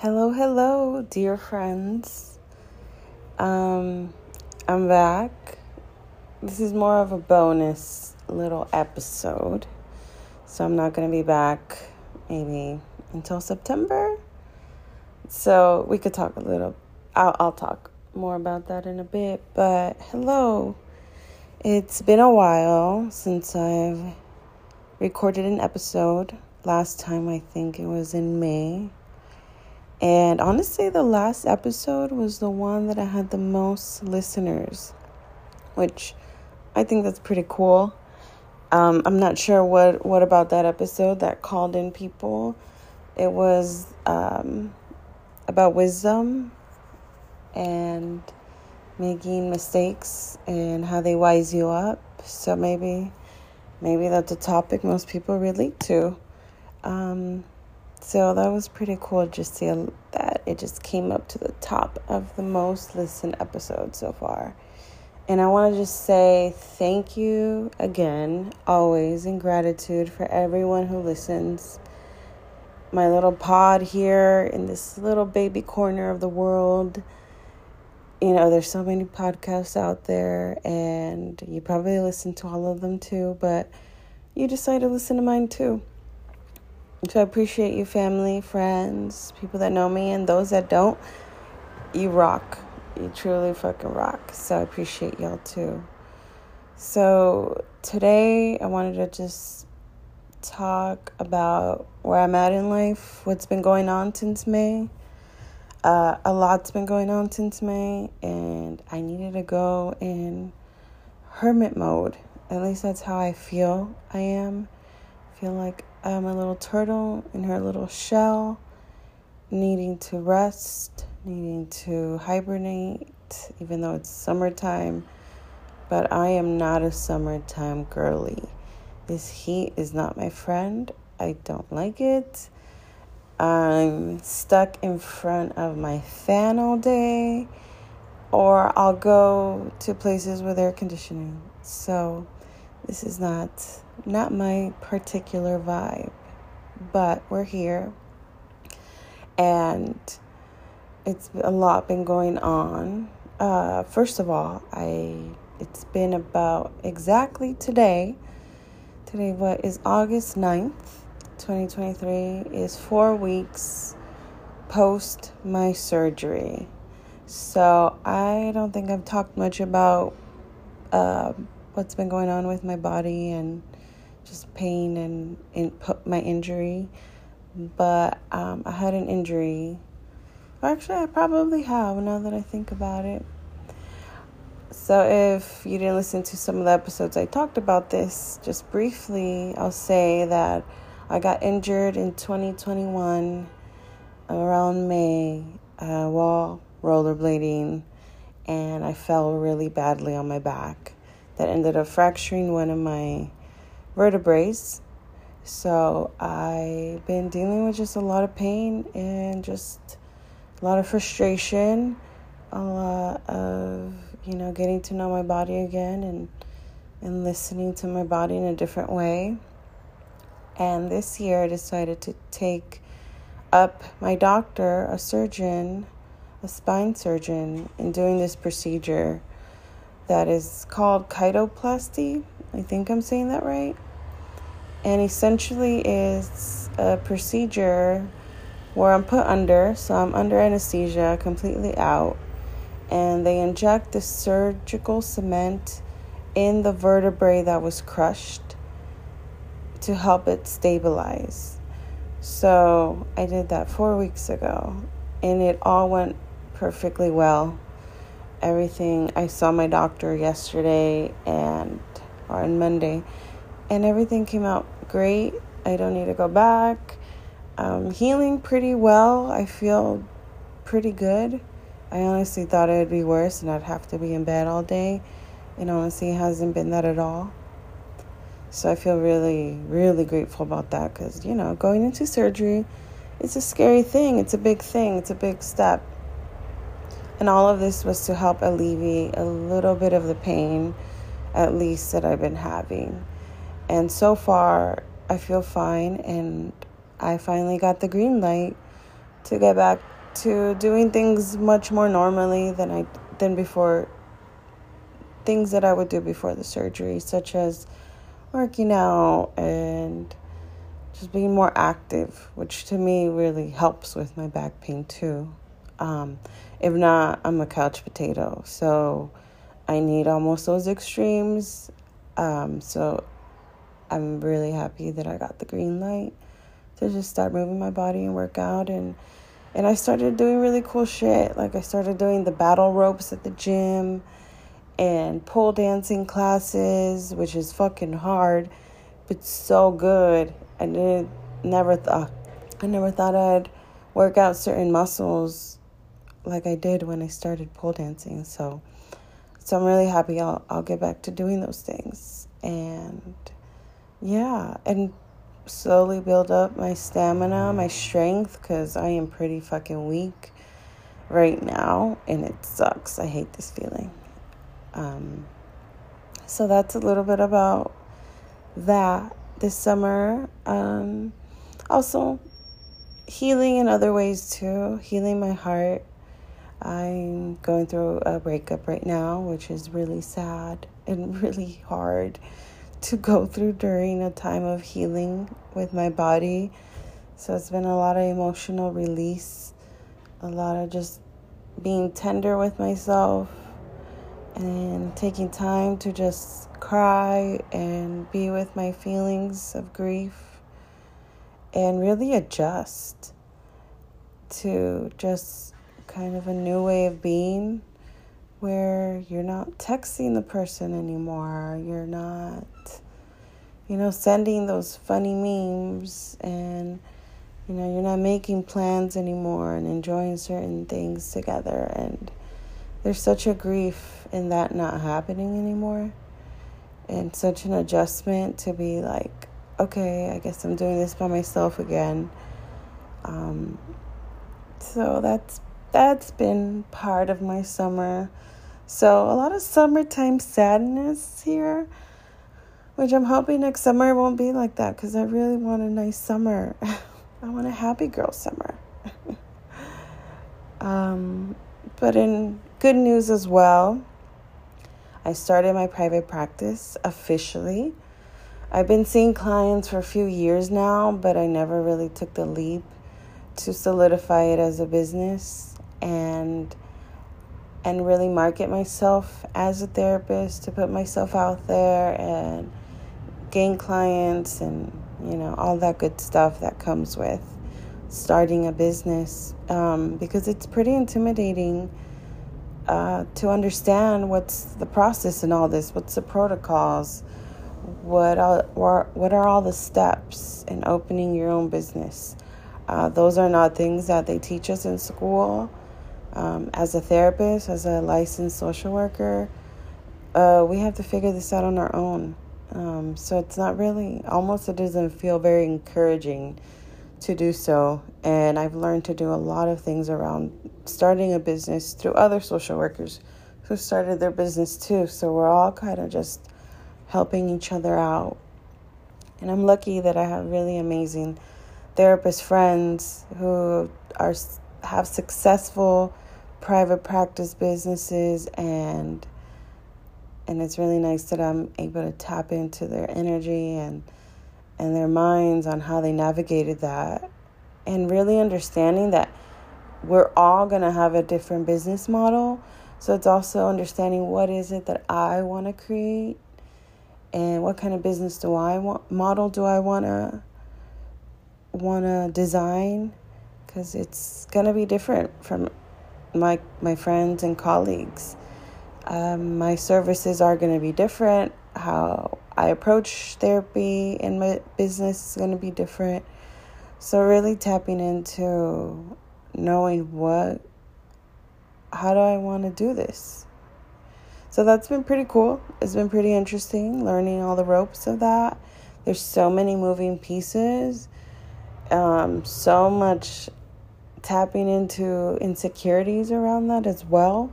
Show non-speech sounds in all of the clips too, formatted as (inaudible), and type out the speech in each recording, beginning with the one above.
Hello, hello, dear friends. Um, I'm back. This is more of a bonus little episode. So I'm not going to be back maybe until September. So we could talk a little. I'll, I'll talk more about that in a bit. But hello. It's been a while since I've recorded an episode. Last time I think it was in May. And honestly, the last episode was the one that I had the most listeners, which I think that's pretty cool. Um, I'm not sure what, what about that episode that called in people. It was um, about wisdom and making mistakes and how they wise you up. So maybe, maybe that's a topic most people relate to. Um, so that was pretty cool just see that it just came up to the top of the most listened episodes so far. And I want to just say thank you again, always in gratitude for everyone who listens. My little pod here in this little baby corner of the world. You know, there's so many podcasts out there, and you probably listen to all of them too, but you decide to listen to mine too. So I appreciate you, family, friends, people that know me, and those that don't. You rock. You truly fucking rock. So I appreciate y'all too. So today I wanted to just talk about where I'm at in life, what's been going on since May. Uh, a lot's been going on since May, and I needed to go in hermit mode. At least that's how I feel I am. I feel like Uh, I'm a little turtle in her little shell, needing to rest, needing to hibernate, even though it's summertime. But I am not a summertime girly. This heat is not my friend. I don't like it. I'm stuck in front of my fan all day, or I'll go to places with air conditioning. So, this is not not my particular vibe, but we're here. And it's a lot been going on. Uh, first of all, I it's been about exactly today. Today, what is August 9th, 2023, is four weeks post my surgery. So I don't think I've talked much about uh, what's been going on with my body and just pain and in, my injury. But um, I had an injury. Actually, I probably have now that I think about it. So, if you didn't listen to some of the episodes I talked about this, just briefly, I'll say that I got injured in 2021 around May uh, while rollerblading, and I fell really badly on my back. That ended up fracturing one of my vertebrae. So I've been dealing with just a lot of pain and just a lot of frustration, a lot of, you know, getting to know my body again and and listening to my body in a different way. And this year I decided to take up my doctor, a surgeon, a spine surgeon, in doing this procedure that is called chondroplasty. I think I'm saying that right and essentially is a procedure where I'm put under, so I'm under anesthesia, completely out, and they inject the surgical cement in the vertebrae that was crushed to help it stabilize. So I did that four weeks ago, and it all went perfectly well. Everything, I saw my doctor yesterday and, on Monday and everything came out great. I don't need to go back. Um, healing pretty well. I feel pretty good. I honestly thought it would be worse and I'd have to be in bed all day. And honestly, it hasn't been that at all. So I feel really, really grateful about that because, you know, going into surgery, it's a scary thing. It's a big thing. It's a big step. And all of this was to help alleviate a little bit of the pain, at least, that I've been having. And so far, I feel fine, and I finally got the green light to get back to doing things much more normally than I than before things that I would do before the surgery such as working out and just being more active, which to me really helps with my back pain too. Um, if not, I'm a couch potato, so I need almost those extremes. Um, so I'm really happy that I got the green light to just start moving my body and work out and and I started doing really cool shit. Like I started doing the battle ropes at the gym and pole dancing classes, which is fucking hard, but so good. I did never thought I never thought I'd work out certain muscles like I did when I started pole dancing. So so I'm really happy I'll I'll get back to doing those things. And yeah, and slowly build up my stamina, my strength cuz I am pretty fucking weak right now and it sucks. I hate this feeling. Um so that's a little bit about that this summer. Um also healing in other ways too, healing my heart I'm going through a breakup right now, which is really sad and (laughs) really hard to go through during a time of healing with my body. So it's been a lot of emotional release, a lot of just being tender with myself and taking time to just cry and be with my feelings of grief and really adjust to just kind of a new way of being where you're not texting the person anymore. You're not, you know, sending those funny memes and, you know, you're not making plans anymore and enjoying certain things together. And there's such a grief in that not happening anymore and such an adjustment to be like, okay, I guess I'm doing this by myself again. Um, so that's that's been part of my summer. So, a lot of summertime sadness here, which I'm hoping next summer won't be like that because I really want a nice summer. (laughs) I want a happy girl summer. (laughs) um, but in good news as well, I started my private practice officially. I've been seeing clients for a few years now, but I never really took the leap to solidify it as a business and and really market myself as a therapist to put myself out there and gain clients and you know all that good stuff that comes with starting a business um, because it's pretty intimidating uh, to understand what's the process in all this what's the protocols what are, what are all the steps in opening your own business. Uh, those are not things that they teach us in school um, as a therapist, as a licensed social worker, uh, we have to figure this out on our own. Um, so it's not really, almost it doesn't feel very encouraging to do so. And I've learned to do a lot of things around starting a business through other social workers who started their business too. So we're all kind of just helping each other out. And I'm lucky that I have really amazing therapist friends who are have successful private practice businesses and and it's really nice that I'm able to tap into their energy and and their minds on how they navigated that and really understanding that we're all going to have a different business model. So it's also understanding what is it that I want to create and what kind of business do I want model do I want to want to design because it's going to be different from my my friends and colleagues. Um, my services are going to be different. How I approach therapy in my business is going to be different. So really tapping into knowing what how do I want to do this? So that's been pretty cool. It's been pretty interesting learning all the ropes of that. There's so many moving pieces. Um, so much tapping into insecurities around that as well.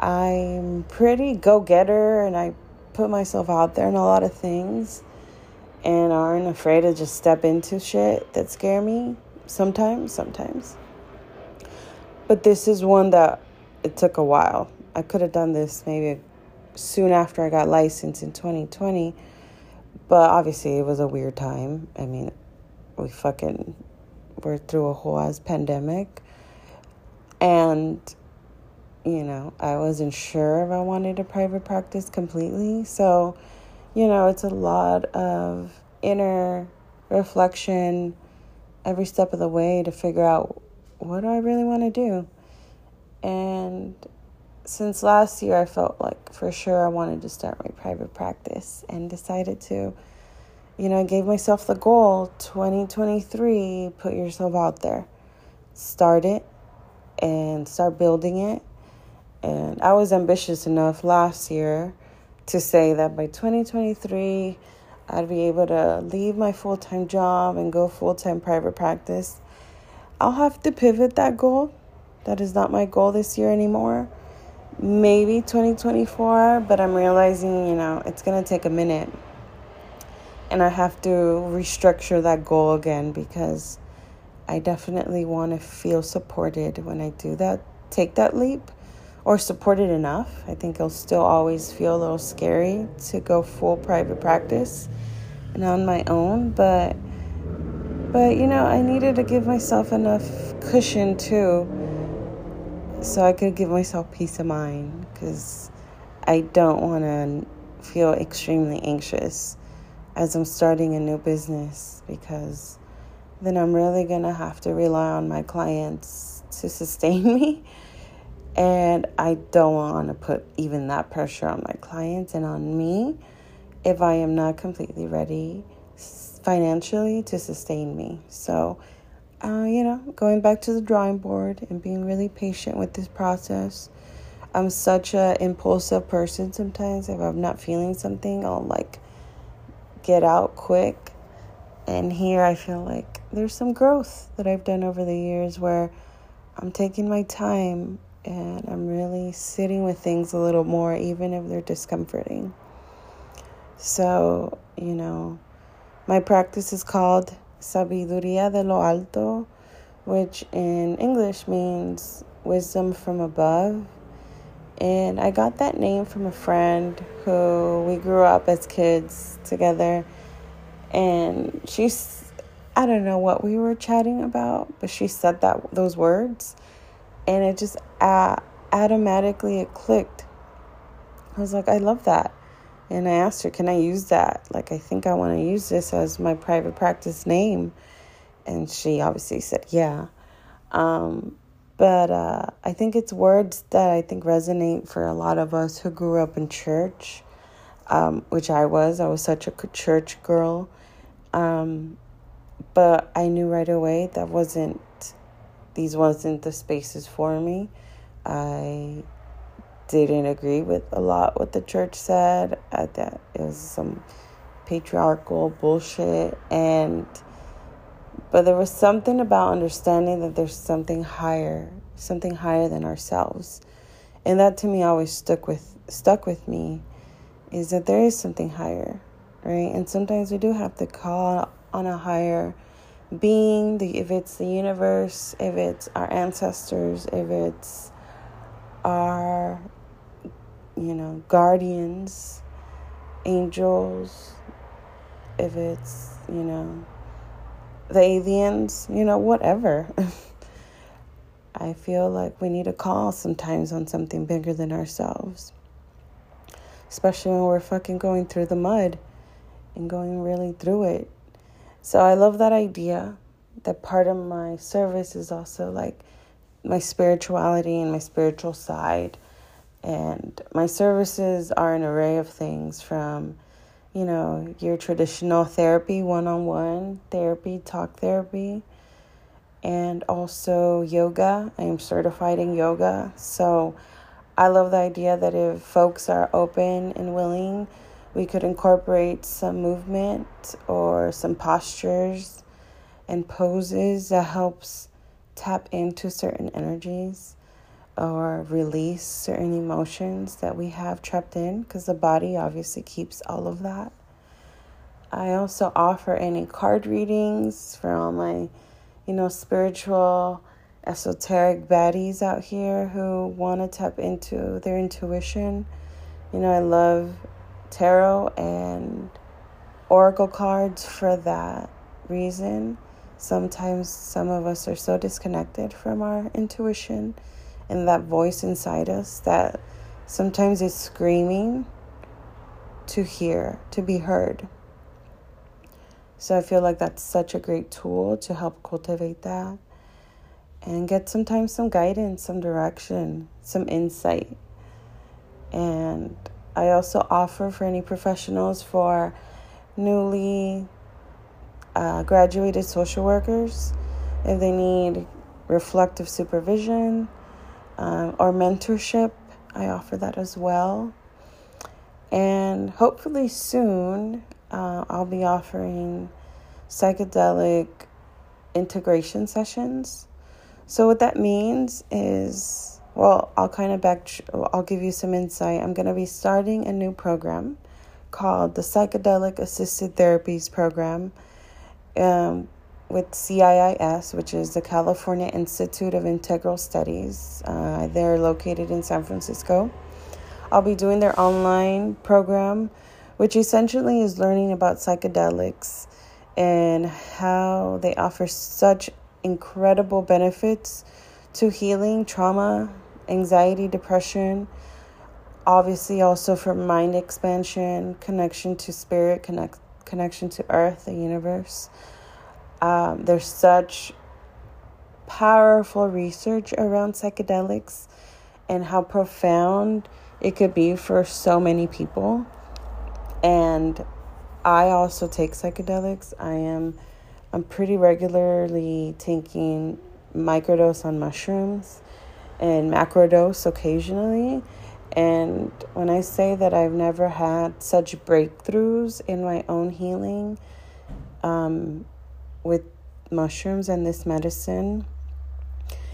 I'm pretty go getter and I put myself out there in a lot of things and aren't afraid to just step into shit that scare me sometimes, sometimes. but this is one that it took a while. I could have done this maybe soon after I got licensed in 2020, but obviously it was a weird time. I mean, we fucking were through a whole ass pandemic. And, you know, I wasn't sure if I wanted a private practice completely. So, you know, it's a lot of inner reflection every step of the way to figure out what do I really want to do. And since last year, I felt like for sure I wanted to start my private practice and decided to, you know, I gave myself the goal 2023 put yourself out there, start it, and start building it. And I was ambitious enough last year to say that by 2023, I'd be able to leave my full time job and go full time private practice. I'll have to pivot that goal. That is not my goal this year anymore. Maybe 2024, but I'm realizing, you know, it's going to take a minute. And I have to restructure that goal again because I definitely want to feel supported when I do that, take that leap, or supported enough. I think it'll still always feel a little scary to go full private practice and on my own, but but you know, I needed to give myself enough cushion too so I could give myself peace of mind cuz I don't want to feel extremely anxious as I'm starting a new business because then I'm really going to have to rely on my clients to sustain (laughs) me. And I don't want to put even that pressure on my clients and on me if I am not completely ready financially to sustain me. So, uh, you know, going back to the drawing board and being really patient with this process. I'm such a impulsive person sometimes. If I'm not feeling something, I'll like get out quick. And here I feel like there's some growth that I've done over the years where I'm taking my time and I'm really sitting with things a little more, even if they're discomforting. So, you know, my practice is called Sabiduría de lo Alto, which in English means wisdom from above. And I got that name from a friend who we grew up as kids together. And she's I don't know what we were chatting about, but she said that those words, and it just uh, automatically it clicked. I was like, I love that, and I asked her, "Can I use that? Like, I think I want to use this as my private practice name," and she obviously said, "Yeah." Um, but uh, I think it's words that I think resonate for a lot of us who grew up in church, um, which I was. I was such a church girl. Um, but I knew right away that wasn't these wasn't the spaces for me. I didn't agree with a lot what the church said. I thought it was some patriarchal bullshit and but there was something about understanding that there's something higher, something higher than ourselves. And that to me always stuck with stuck with me is that there is something higher, right? And sometimes we do have to call on a higher being, the, if it's the universe, if it's our ancestors, if it's our, you know, guardians, angels, if it's, you know, the aliens, you know, whatever. (laughs) I feel like we need a call sometimes on something bigger than ourselves. Especially when we're fucking going through the mud and going really through it. So I love that idea that part of my service is also like my spirituality and my spiritual side. And my services are an array of things from, you know, your traditional therapy, one on one therapy, talk therapy, and also yoga. I am certified in yoga. So I love the idea that if folks are open and willing, we could incorporate some movement or some postures and poses that helps tap into certain energies or release certain emotions that we have trapped in because the body obviously keeps all of that. I also offer any card readings for all my, you know, spiritual esoteric baddies out here who want to tap into their intuition. You know, I love tarot and oracle cards for that reason. Sometimes some of us are so disconnected from our intuition and that voice inside us that sometimes is screaming to hear, to be heard. So I feel like that's such a great tool to help cultivate that and get sometimes some guidance, some direction, some insight. And I also offer for any professionals for newly uh, graduated social workers if they need reflective supervision um, or mentorship. I offer that as well. And hopefully soon, uh, I'll be offering psychedelic integration sessions. So, what that means is, well, I'll kind of back, I'll give you some insight. I'm going to be starting a new program called the Psychedelic Assisted Therapies Program um, with CIIS, which is the California Institute of Integral Studies. Uh, they're located in San Francisco. I'll be doing their online program, which essentially is learning about psychedelics and how they offer such incredible benefits to healing trauma, anxiety, depression, obviously also for mind expansion, connection to spirit, connect, connection to earth, the universe. Um, there's such powerful research around psychedelics and how profound it could be for so many people. And I also take psychedelics. I am I'm pretty regularly taking microdose on mushrooms and macrodose occasionally. And when I say that I've never had such breakthroughs in my own healing um, with mushrooms and this medicine,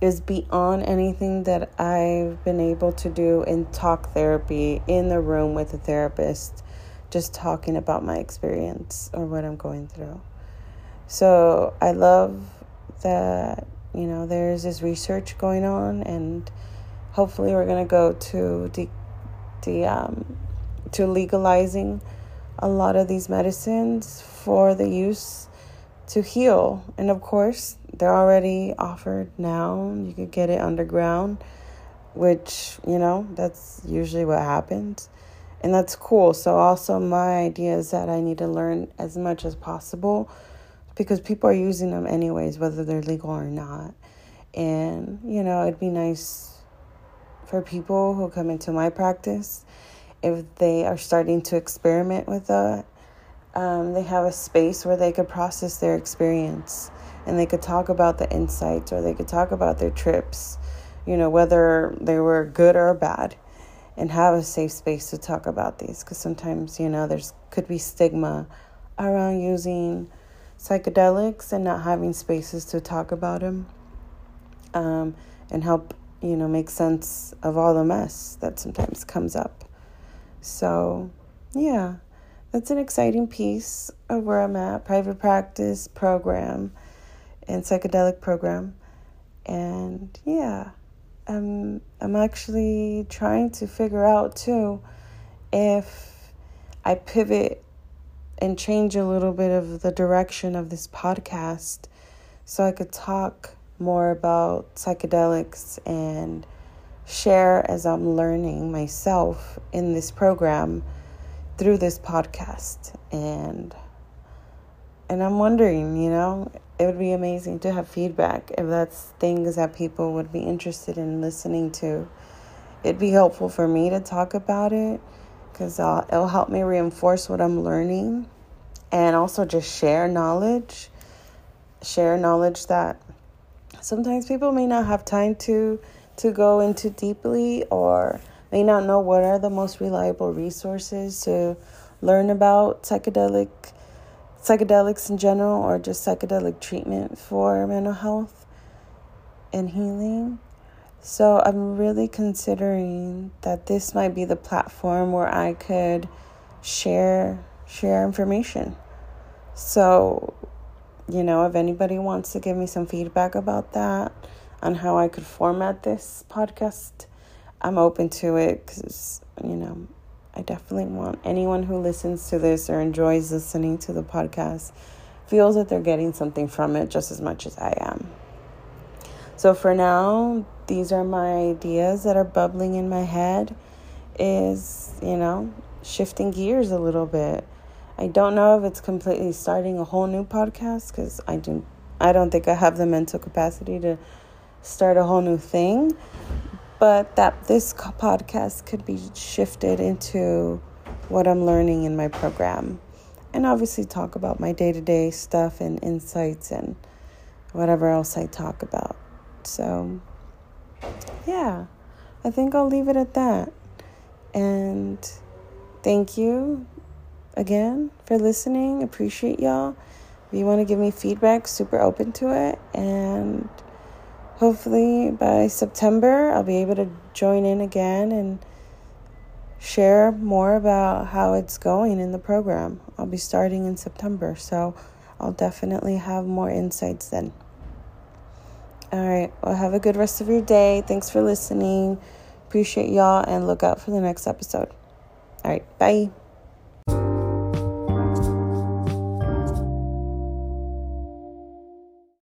is beyond anything that I've been able to do in talk therapy in the room with a therapist, just talking about my experience or what I'm going through. So I love that, you know, there's this research going on, and hopefully we're going to go to the, the, um, to legalizing a lot of these medicines for the use to heal. And of course, they're already offered now. You could get it underground, which, you know, that's usually what happens. And that's cool. So, also, my idea is that I need to learn as much as possible because people are using them anyways, whether they're legal or not. And, you know, it'd be nice for people who come into my practice if they are starting to experiment with that um, they have a space where they could process their experience and they could talk about the insights or they could talk about their trips, you know, whether they were good or bad, and have a safe space to talk about these. Because sometimes, you know, there's could be stigma around using psychedelics and not having spaces to talk about them um, and help, you know, make sense of all the mess that sometimes comes up. So, yeah that's an exciting piece of where I'm at private practice program and psychedelic program. And yeah, I'm, I'm actually trying to figure out too if I pivot and change a little bit of the direction of this podcast so I could talk more about psychedelics and share as I'm learning myself in this program through this podcast and and I'm wondering, you know, it would be amazing to have feedback if that's things that people would be interested in listening to. It'd be helpful for me to talk about it because uh, it'll help me reinforce what I'm learning and also just share knowledge. Share knowledge that sometimes people may not have time to to go into deeply or may not know what are the most reliable resources to learn about psychedelic psychedelics in general or just psychedelic treatment for mental health and healing. So I'm really considering that this might be the platform where I could share share information. So, you know, if anybody wants to give me some feedback about that, on how I could format this podcast, I'm open to it because, you know, I definitely want anyone who listens to this or enjoys listening to the podcast feels that they're getting something from it just as much as I am. So for now, these are my ideas that are bubbling in my head is, you know, shifting gears a little bit. I don't know if it's completely starting a whole new podcast cuz I do I don't think I have the mental capacity to start a whole new thing, but that this podcast could be shifted into what I'm learning in my program. And obviously, talk about my day to day stuff and insights and whatever else I talk about. So, yeah, I think I'll leave it at that. And thank you again for listening. Appreciate y'all. If you want to give me feedback, super open to it. And hopefully by September, I'll be able to join in again and share more about how it's going in the program. I'll be starting in September, so I'll definitely have more insights then. All right, well, have a good rest of your day. Thanks for listening. Appreciate y'all and look out for the next episode. All right, bye.